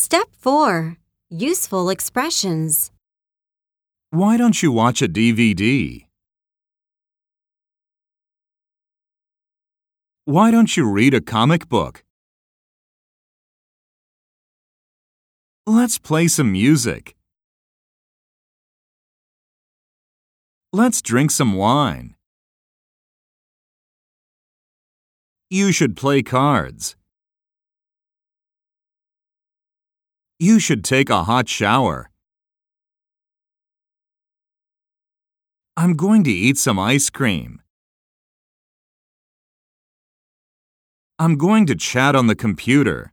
Step 4 Useful Expressions. Why don't you watch a DVD? Why don't you read a comic book? Let's play some music. Let's drink some wine. You should play cards. You should take a hot shower. I'm going to eat some ice cream. I'm going to chat on the computer.